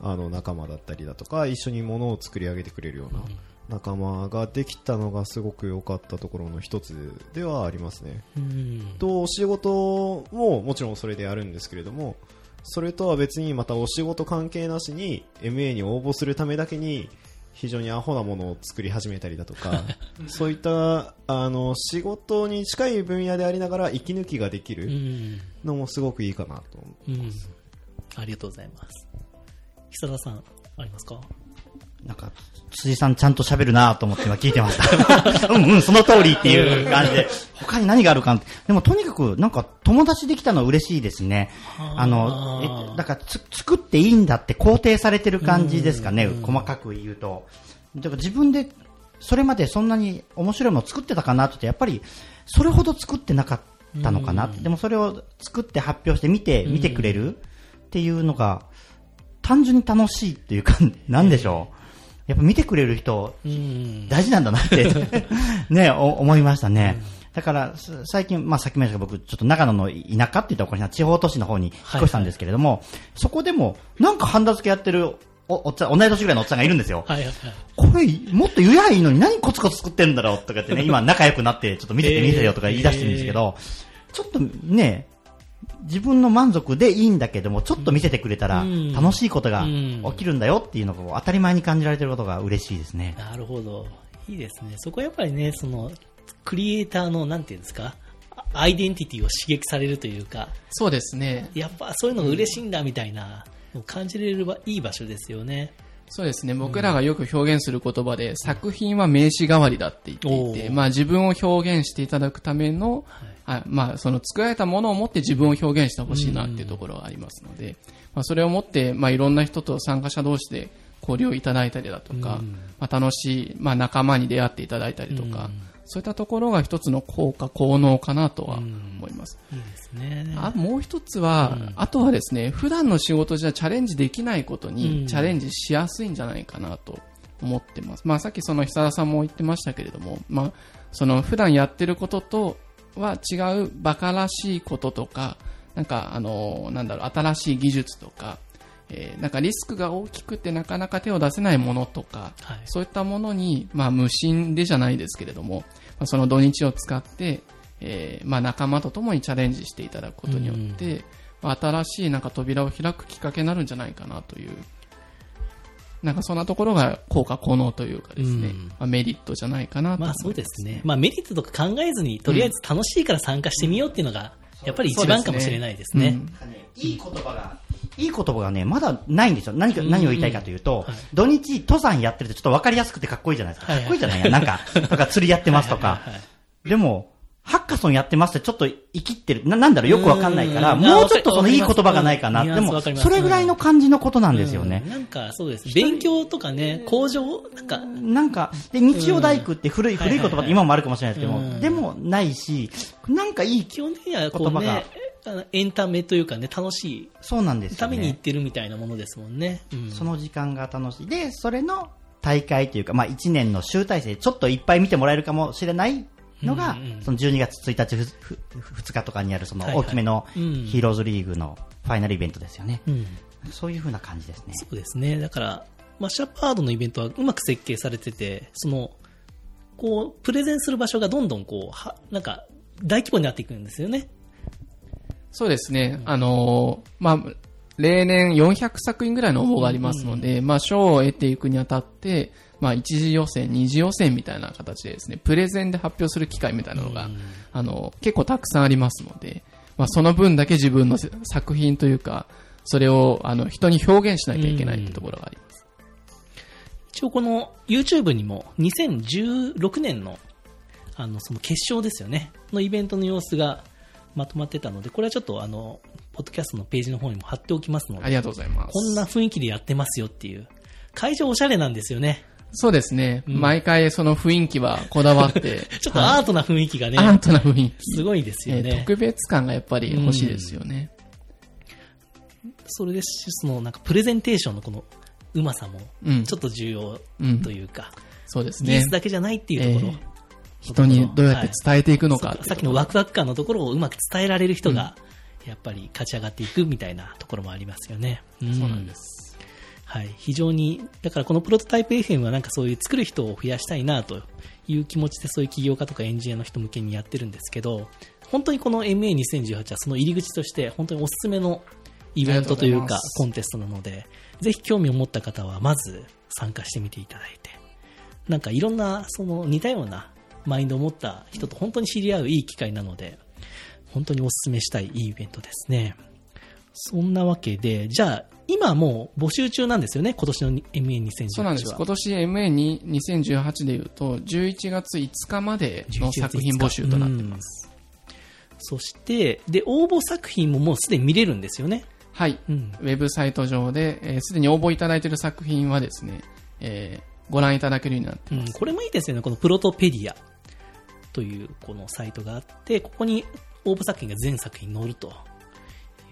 [SPEAKER 4] あの仲間だったりだとか一緒に物を作り上げてくれるような仲間ができたのがすごく良かったところの一つではありますね。
[SPEAKER 1] うん。
[SPEAKER 4] とお仕事ももちろんそれでやるんですけれどもそれとは別にまたお仕事関係なしに MA に応募するためだけに非常にアホなものを作り始めたりだとか [LAUGHS] そういったあの仕事に近い分野でありながら息抜きができ
[SPEAKER 1] う
[SPEAKER 4] る
[SPEAKER 1] ん。
[SPEAKER 4] のもすごくいいかなと思う
[SPEAKER 1] うん。ありがとうございます。久田さん、ありますか？
[SPEAKER 3] なんか、辻さんちゃんと喋るなと思って今聞いてました。[LAUGHS] うんうん、その通りっていう感じで。他に何があるかでもとにかく、なんか友達できたの嬉しいですね。あの、え、だからつ作っていいんだって肯定されてる感じですかね、細かく言うと。だから自分で、それまでそんなに面白いもの作ってたかなって言って、やっぱり、それほど作ってなかったのかな。でもそれを作って発表して見て、見てくれるっていうのが、単純に楽しいっていうか、なんでしょう？やっぱ見てくれる人、
[SPEAKER 1] うん。
[SPEAKER 3] 大事なんだなって、[LAUGHS] ね、お思いましたね。だから、す最近、まあ、さっきも言いました僕、ちょっと長野の田舎って言ったらおかしいな、地方都市の方に引っ越したんですけれども、そこでも、なんかハンダ付けやってるお、おっちゃん、同い年ぐらいのおっちゃんがいるんですよ。
[SPEAKER 1] はいはいはい。
[SPEAKER 3] これ、もっと言えばいいのに何コツコツ作ってんだろうとか言ってね、今仲良くなって、ちょっと見せて見せてよとか言い出してるんですけど、ちょっとね、自分の満足でいいんだけども、ちょっと見せてくれたら
[SPEAKER 1] うん
[SPEAKER 3] 楽しいことが
[SPEAKER 1] うん
[SPEAKER 3] 起きるんだよっていうのを当たり前に感じられてることが嬉しいですね。
[SPEAKER 1] なるほど。いいですね。そこはやっぱりね、その、クリエイターの、なんていうんですか、あアイデンティティを刺激されるというか、
[SPEAKER 2] そうですね。
[SPEAKER 1] やっぱそういうのが嬉しいんだみたいな、感じれるばいい場所ですよね。
[SPEAKER 2] そうですね。僕らがよく表現する言葉で、作品は名詞代わりだって言っていて、まあ自分を表現していただくための、あまあその作られたものを持って自分を表現してほしいなっていうところがありますので、まあそれを持って、まあいろんな人と参加者同士で交流いただいたりだとか、
[SPEAKER 1] うん。
[SPEAKER 2] まあ楽しい、まあ仲間に出会っていただいたりとか、そういったところが一つの効果、効能かなとは思います。
[SPEAKER 1] いいですね。
[SPEAKER 2] あもう一つは、あとはですね、普段の仕事じゃチャレンジできないこと
[SPEAKER 1] うん
[SPEAKER 2] にチャレンジしやすいんじゃないかなと思ってます。まあさっきその久田さんも言ってましたけれども、まあその普段やってることとは違うバカらしいこととか、なんか、あの、なんだろう、新しい技術とか、えーなんかリスクが大きくてなかなか手を出せないものとか、
[SPEAKER 1] はい
[SPEAKER 2] そういったものに、まあ、無心でじゃないですけれども、まあ、その土日を使って、えーまあ、仲間と共にチャレンジしていただくことによって、まあ、新しいなんか扉を開くきっかけになるんじゃないかなという、なんかそんなところが効果効能というかですね、
[SPEAKER 1] うん
[SPEAKER 2] まあ、メリットじゃないかなと思います。
[SPEAKER 1] まあそうですね。まあメリットとか考えずに、とりあえず楽しいから参加してみようっていうのが、やっぱり一番かもしれないですね。
[SPEAKER 2] うん
[SPEAKER 3] いい言葉が、いい言葉がね、まだないんですよ。何か、何を言いたいかというと、
[SPEAKER 1] はい
[SPEAKER 3] 土日登山やってるとちょっと分かりやすくてかっこいいじゃないですか。
[SPEAKER 1] はい
[SPEAKER 3] かっこいいじゃない？や。なんか、とか釣りやってますとか。でも、ハッカソンやってますってちょっと生きってる。な、なんだろう、よくわかんないから、
[SPEAKER 1] うん
[SPEAKER 3] もうちょっとそのいい言葉がないかな。でもそれぐらいの感じのことなんですよね
[SPEAKER 1] うん。なんかそうです。勉強とかね、工場、なんか、
[SPEAKER 3] なんか、で、日曜大工って古い、
[SPEAKER 1] うん
[SPEAKER 3] 古い言葉って今もあるかもしれないですけども、
[SPEAKER 1] うん
[SPEAKER 3] でもないし、なんかいい、
[SPEAKER 1] 基本的には
[SPEAKER 3] 言葉が
[SPEAKER 1] エンタメというかね、楽し
[SPEAKER 3] そうなんですよ
[SPEAKER 1] いために行っ
[SPEAKER 3] ね。
[SPEAKER 1] てるみたいなものですもんね。うん
[SPEAKER 3] その時間が楽しい。で、それの大会というか、まあ一年の集大成、ちょっといっぱい見てもらえるかもしれないのが、
[SPEAKER 1] うんうん
[SPEAKER 3] その12月1日、ふふ2日とかにあるその大きめの
[SPEAKER 1] うん
[SPEAKER 3] ヒーローズリーグのファイナルイベントですよね。
[SPEAKER 1] うん
[SPEAKER 3] そういう風な感じですね。
[SPEAKER 1] そうですね。だから、マッシュアップハードのイベントはうまく設計されてて、その、こう、プレゼンする場所がどんどんこう、は、なんか、大規模になっていくんですよね。
[SPEAKER 2] そうですね。あのーまあ、例年400作品ぐらいの応募がありますので、まあ、賞を得ていくにあたって、まあ、一次予選、二次予選みたいな形でですね、プレゼンで発表する機会みたいなのが、あの、結構たくさんありますので、まあ、その分だけ自分のせ作品というか、それを、あの、人に表現しなきゃいけないってところがあります。
[SPEAKER 1] 一応この YouTube にも2016年のあのその決勝ですよね。のイベントの様子がまとまってたのでこれはちょっとあのポッドキャストのページの方にも貼っておきますので
[SPEAKER 2] ありがとうございます。
[SPEAKER 1] こんな雰囲気でやってますよっていう会場おしゃれなんですよね
[SPEAKER 2] そうですね。
[SPEAKER 1] うん
[SPEAKER 2] 毎回その雰囲気はこだわって、[LAUGHS]
[SPEAKER 1] ちょっとアートな雰囲気がね、
[SPEAKER 2] アートな雰囲気。
[SPEAKER 1] すごいですよ
[SPEAKER 2] えー
[SPEAKER 1] ね、
[SPEAKER 2] 特別感がやっぱり欲しいですよね。
[SPEAKER 1] それですしそのなんかプレゼンテーションのこのうまさも
[SPEAKER 2] うん
[SPEAKER 1] ちょっと重要
[SPEAKER 2] うん
[SPEAKER 1] というか、
[SPEAKER 2] そうですね
[SPEAKER 1] 技術。だけじゃないっていうところ、
[SPEAKER 2] えー人にどうやって伝えていくのか
[SPEAKER 1] そうさっきのワクワク感のところをうまく伝えられる人が、やっぱり勝ち上がっていくみたいなところもありますよね。
[SPEAKER 2] そうなんです。
[SPEAKER 1] はい。非常に、だからこのプロトタイプ FM はなんかそういう作る人を増やしたいなという気持ちでそういう起業家とかエンジニアの人向けにやってるんですけど、本当にこの MA2018 はその入り口として本当におすすめのイベントというかコンテストなので、ぜひ興味を持った方はまず参加してみていただいて、なんかいろんなその似たようなマインドを持った人と本当に知り合ういい機会なので、本当にお勧めしたいいいイベントですね。そんなわけで、じゃあ、今もう募集中なんですよね、今年の MA2018 は。
[SPEAKER 2] そうなんです。今年 MA に2018でいうと、11月5日までの作品募集となってます。
[SPEAKER 1] そして、で、応募作品ももうすでに見れるんですよね？
[SPEAKER 2] はい。
[SPEAKER 1] うん。
[SPEAKER 2] ウェブサイト上で、えーすでに応募いただいている作品はですね、えーご覧いただけるようになっています。
[SPEAKER 1] うん、これもいいですよね、このプロトペディアというこのサイトがあって、ここに応募作品が全作品載ると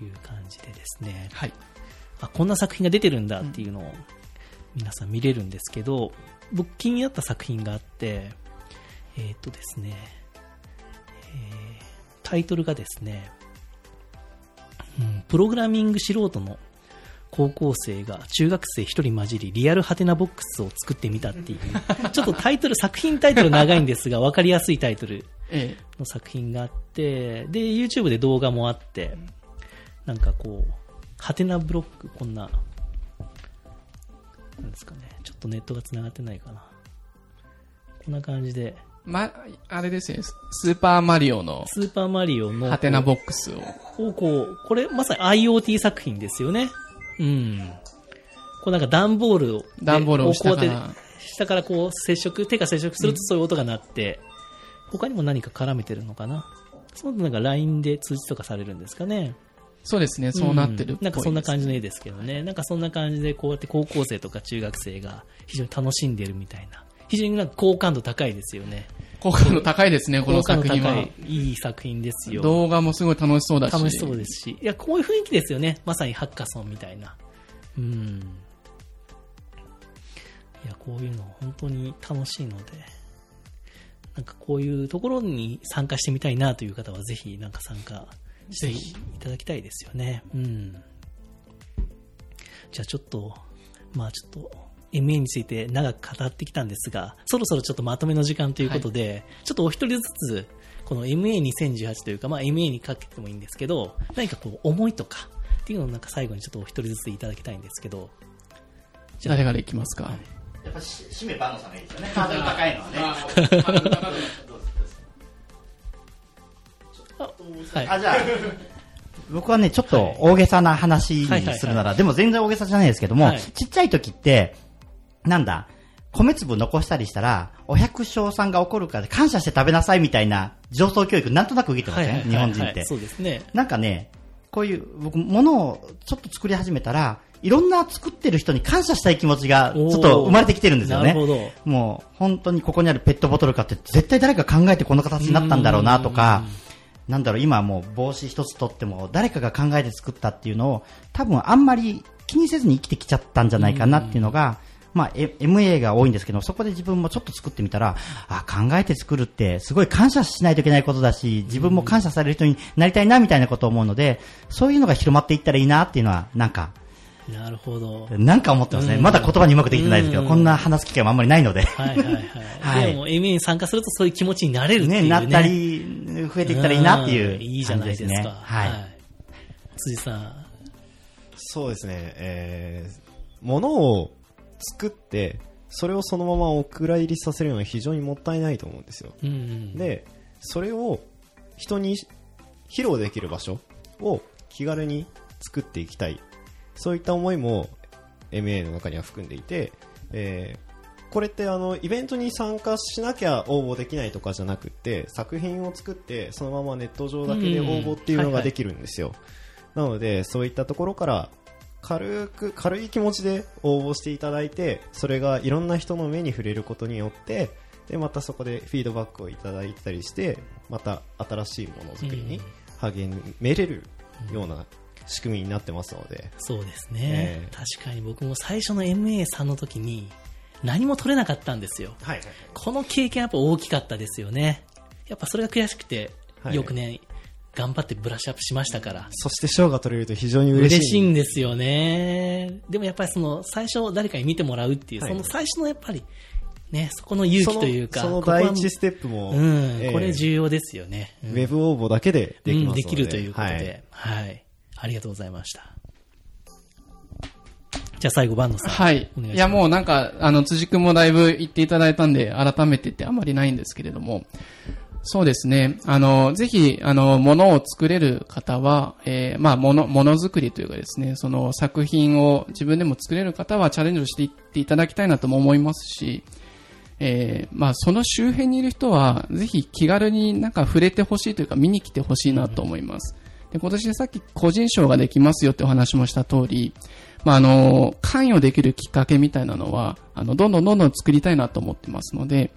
[SPEAKER 1] いう感じでですね、
[SPEAKER 2] はい。
[SPEAKER 1] あ、こんな作品が出てるんだっていうのを皆さん見れるんですけど、僕気になった作品があって、えーっとですね、えータイトルがですね、うんプログラミング素人の高校生が中学生一人混じりリアルハテナボックスを作ってみたっていう、[LAUGHS] ちょっとタイトル、作品タイトル長いんですが、わかりやすいタイトル
[SPEAKER 2] え
[SPEAKER 1] の作品があって、で、YouTube で動画もあって、なんかこう、ハテナブロック、こんな、なんですかね、ちょっとネットが繋がってないかな。こんな感じで、
[SPEAKER 2] ーま、あれですね、スーパーマリオの
[SPEAKER 1] スーパーマリオの、
[SPEAKER 2] ハテナボックスを。
[SPEAKER 1] をこう、これまさに IoT 作品ですよね。うん。こうなんか段ボールを、
[SPEAKER 2] 段ボールを下か
[SPEAKER 1] こうやって
[SPEAKER 2] ら、
[SPEAKER 1] 下からこう接触、手が接触するとそういう音が鳴って、他にも何か絡めてるのかな？その後なんか LINE で通知とかされるんですかね？
[SPEAKER 2] そうですね、そうなってるっぽいです、
[SPEAKER 1] んなんかそんな感じの絵ですけどね。なんかそんな感じでこうやって高校生とか中学生が非常に楽しんでるみたいな。非常になんか好感度高いですよね。
[SPEAKER 2] 好感度高いですね、この作品は
[SPEAKER 1] 高。い、いい作品ですよ。
[SPEAKER 2] 動画もすごい楽しそうだし。
[SPEAKER 1] 楽しそうですし。いや、こういう雰囲気ですよね。まさにハッカソンみたいな。うん。いや、こういうの本当に楽しいので、なんかこういうところに参加してみたいなという方はぜひなんか参加ぜひいただきたいですよね。うん。じゃあちょっと、まあちょっと、MA について長く語ってきたんですが、そろそろちょっとまとめの時間ということで、ちょっとお一人ずつ、この MA2018 というか、まあ MA にかけてもいいんですけど、何かこう思いとかっていうのをなんか最後にちょっとお一人ずついただきたいんですけど、
[SPEAKER 2] 誰からいきますか、
[SPEAKER 3] やっぱし、締め番号さんがいいですよね。ハードル高いのはね。[LAUGHS]
[SPEAKER 1] はい。
[SPEAKER 3] あ、じゃあ、僕はね、ちょっと大げさな話にするなら、でも全然大げさじゃないですけども、
[SPEAKER 1] はい。
[SPEAKER 3] ちっちゃい時って、なんだ、米粒残したりしたら、お百姓さんが怒るから感謝して食べなさいみたいな上層教育なんとなく受けてません、日本人って。
[SPEAKER 1] そうですね。
[SPEAKER 3] なんかね、こういう、僕、物をちょっと作り始めたら、いろんな作ってる人に感謝したい気持ちが、ちょっと生まれてきてるんですよね。
[SPEAKER 1] なるほど。
[SPEAKER 3] もう、本当にここにあるペットボトルかって、絶対誰か考えてこの形になったんだろうなとか、なんだろう、今はもう帽子一つ取っても、誰かが考えて作ったっていうのを、多分あんまり気にせずに生きてきちゃったんじゃないかなっていうのが、まあ、え MA が多いんですけど、そこで自分もちょっと作ってみたら、あ、考えて作るって、すごい感謝しないといけないことだし、自分も感謝される人になりたいな、みたいなことを思うので、そういうのが広まっていったらいいなっていうのは、なんか、
[SPEAKER 1] なるほど。
[SPEAKER 3] なんか思ってますね。
[SPEAKER 1] うん
[SPEAKER 3] まだ言葉にうまくできてないですけど、
[SPEAKER 1] うん
[SPEAKER 3] こんな話す機会もあんまりないので。
[SPEAKER 1] はいはいはい。
[SPEAKER 3] はい
[SPEAKER 1] でも MA に参加するとそういう気持ちになれるっていう
[SPEAKER 3] ね、
[SPEAKER 1] ね。
[SPEAKER 3] なったり、増えていったらいいなっていう
[SPEAKER 1] うんいいじゃないですか。
[SPEAKER 3] はい。
[SPEAKER 1] 辻さん。
[SPEAKER 4] そうですね、えー、物を作って、それをそのままお蔵入りさせるのは非常にもったいないと思うんですよ。
[SPEAKER 1] うんうん。
[SPEAKER 4] で、それを人に披露できる場所を気軽に作っていきたい。そういった思いも MA の中には含んでいて、えーこれってあのイベントに参加しなきゃ応募できないとかじゃなくって作品を作ってそのままネット上だけで応募っていうのができるんですよ、なのでそういったところから軽く軽い気持ちで応募していただいてそれがいろんな人の目に触れることによってでまたそこでフィードバックをいただいたりしてまた新しいものづくりに励めれるような仕組みになってますので、
[SPEAKER 1] そうですね、
[SPEAKER 4] ええ。
[SPEAKER 1] 確かに僕も最初の MA さんの時に何も取れなかったんですよ。
[SPEAKER 4] はいはい
[SPEAKER 1] この経験やっぱ大きかったですよね。やっぱそれが悔しくて、
[SPEAKER 4] はい。
[SPEAKER 1] よくね、頑張ってブラッシュアップしましたから。
[SPEAKER 4] そして賞が取れると非常に嬉しい
[SPEAKER 1] 嬉しいんですよね。でもやっぱりその最初誰かに見てもらうっていう、
[SPEAKER 4] はい
[SPEAKER 1] その最初のやっぱり、ね、そこの勇気というか、
[SPEAKER 4] その第一ステップも、
[SPEAKER 1] うん、
[SPEAKER 4] ええ
[SPEAKER 1] これ重要ですよね。うん
[SPEAKER 4] ウェブ応募だけでできますので、
[SPEAKER 1] うんできるということ
[SPEAKER 4] はい
[SPEAKER 1] で、はい、ありがとうございました。じゃあ最後、バンドさん。
[SPEAKER 2] はい。
[SPEAKER 1] い
[SPEAKER 2] いや、もうなんか、あの、辻君もだいぶ言っていただいたんで、改めてってあんまりないんですけれども、そうですね。あの、ぜひ、あの、ものを作れる方は、えーまあ、もの、ものづくりというかですね、その作品を自分でも作れる方はチャレンジをしていっていただきたいなとも思いますし、えーまあ、その周辺にいる人は、ぜひ気軽になんか触れてほしいというか、見に来てほしいなと思います。で、今年でさっき個人賞ができますよってお話もした通り、まあ、あの、関与できるきっかけみたいなのは、あの、どんどんどんどん作りたいなと思ってますので、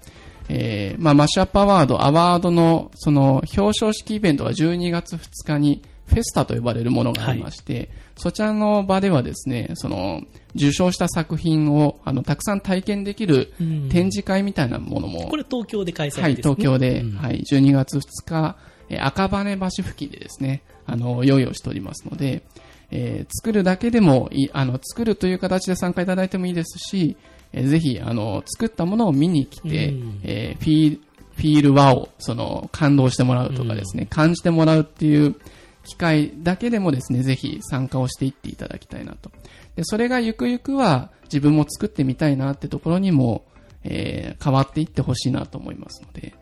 [SPEAKER 2] えーまあ、マッシュアップアワード、アワードの、その、表彰式イベントは12月2日に、フェスタと呼ばれるものがありまして、そちらの場ではですね、その、受賞した作品を、あの、たくさん体験できる
[SPEAKER 1] うん。
[SPEAKER 2] 展示会みたいなものも、
[SPEAKER 1] これ東京で開催ですね。
[SPEAKER 2] はい、東京で、
[SPEAKER 1] うん。
[SPEAKER 2] はい、12月2日、えー赤羽橋付近でですね、あの、用意をしておりますので、えー作るだけでもいい、あの、作るという形で参加いただいてもいいですし、えーぜひ、あの、作ったものを見に来て、
[SPEAKER 1] うん
[SPEAKER 2] えーフィーフィールワを、その、感動してもらうとかですね、感じてもらうっていう機会だけでもですね、ぜひ参加をしていっていただきたいなと。で、それがゆくゆくは自分も作ってみたいなってところにも、えー変わっていってほしいなと思いますので、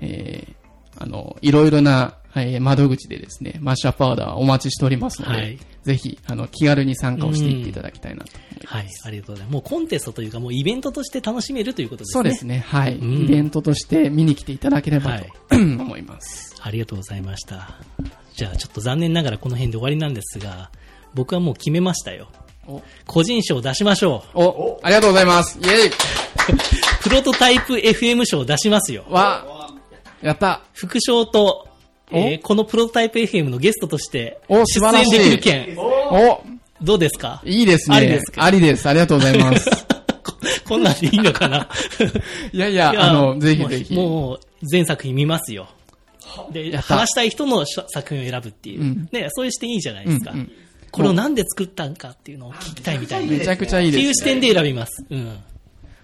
[SPEAKER 2] えーあの、いろいろな、えー窓口でですね、マッシュアップアワードはお待ちしておりますので、
[SPEAKER 1] はい
[SPEAKER 2] ぜひ、あの、気軽に参加をしていっていただきたいなと思います。
[SPEAKER 1] はい、ありがとうございます。もうコンテストというか、もうイベントとして楽しめるということですね。
[SPEAKER 2] そうですね、はい、
[SPEAKER 1] うん
[SPEAKER 2] イベントとして見に来ていただければ
[SPEAKER 1] はい
[SPEAKER 2] と、[CLEARS THROAT] 思います。
[SPEAKER 1] ありがとうございました。じゃあちょっと残念ながらこの辺で終わりなんですが、僕はもう決めましたよ。
[SPEAKER 2] お、
[SPEAKER 1] 個人賞出しましょ
[SPEAKER 2] お、ありがとうございます。イェイ
[SPEAKER 1] う。[LAUGHS] プロトタイプ FM 賞出しますよ。
[SPEAKER 2] わ、やった
[SPEAKER 1] 副賞と、えーこのプロトタイプ FM のゲストとして
[SPEAKER 2] お
[SPEAKER 1] 出
[SPEAKER 2] 素晴らしい
[SPEAKER 1] 演できる件、
[SPEAKER 2] お、
[SPEAKER 1] どうですか？
[SPEAKER 2] いいですね。
[SPEAKER 1] ありですか？
[SPEAKER 2] ありです。ありがとうございます。
[SPEAKER 1] こ [LAUGHS] こんなんでいいのかな？
[SPEAKER 2] いやいや、
[SPEAKER 1] いや
[SPEAKER 2] あの、ぜひぜひ。
[SPEAKER 1] もう、全作品見ますよ。で、話したい人のし作品を選ぶっていう。
[SPEAKER 2] うん
[SPEAKER 1] ね、そういう視点いいじゃないですか。
[SPEAKER 2] うんうん
[SPEAKER 1] これをなんで作ったんかっていうのを聞きたいみたいな。
[SPEAKER 2] めちゃくちゃいい
[SPEAKER 1] っていう
[SPEAKER 2] ですね。
[SPEAKER 1] 視点で選びます。うん。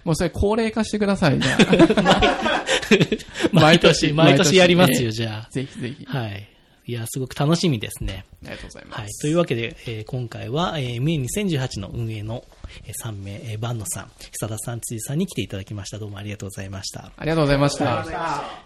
[SPEAKER 2] もうそれ高齢化してください、じゃ [LAUGHS]
[SPEAKER 1] 毎年、毎
[SPEAKER 2] 毎年
[SPEAKER 1] 年やりますよ、
[SPEAKER 2] ええ
[SPEAKER 1] じゃ
[SPEAKER 2] あ。ぜひぜひ。
[SPEAKER 1] あ。はい。いや、すごく楽しみですね。
[SPEAKER 2] ありがとうございます。
[SPEAKER 1] はい。というわけで、えー今回は、えー、MA2018 の運営の、えー3名、えー、バンノさん、久田さん、辻さんに来ていただきました。どうもありがとうございました。
[SPEAKER 2] ありがとうございました。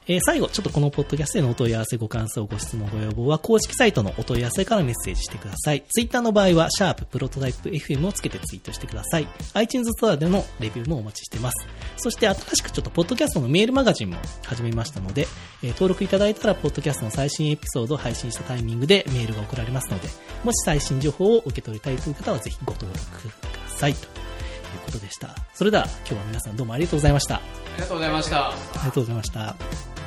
[SPEAKER 1] えー最後、ちょっとこのポッドキャストへのお問い合わせ、ご感想、ご質問、ご要望は公式サイトのお問い合わせからメッセージしてください。ツイッターの場合は、シャーププロトタイプ FM をつけてツイートしてください。iTunes ストアでのレビューもお待ちしてます。そして新しくちょっとポッドキャストのメールマガジンも始めましたので、えー登録いただいたら、ポッドキャストの最新エピソードを配信したタイミングでメールが送られますので、もし最新情報を受け取りたいという方は、ぜひご登録ください。ということでした。それでは、今日は皆さんどうもありがとうございました。あ
[SPEAKER 2] ありがとうございました。
[SPEAKER 1] りがとうございました。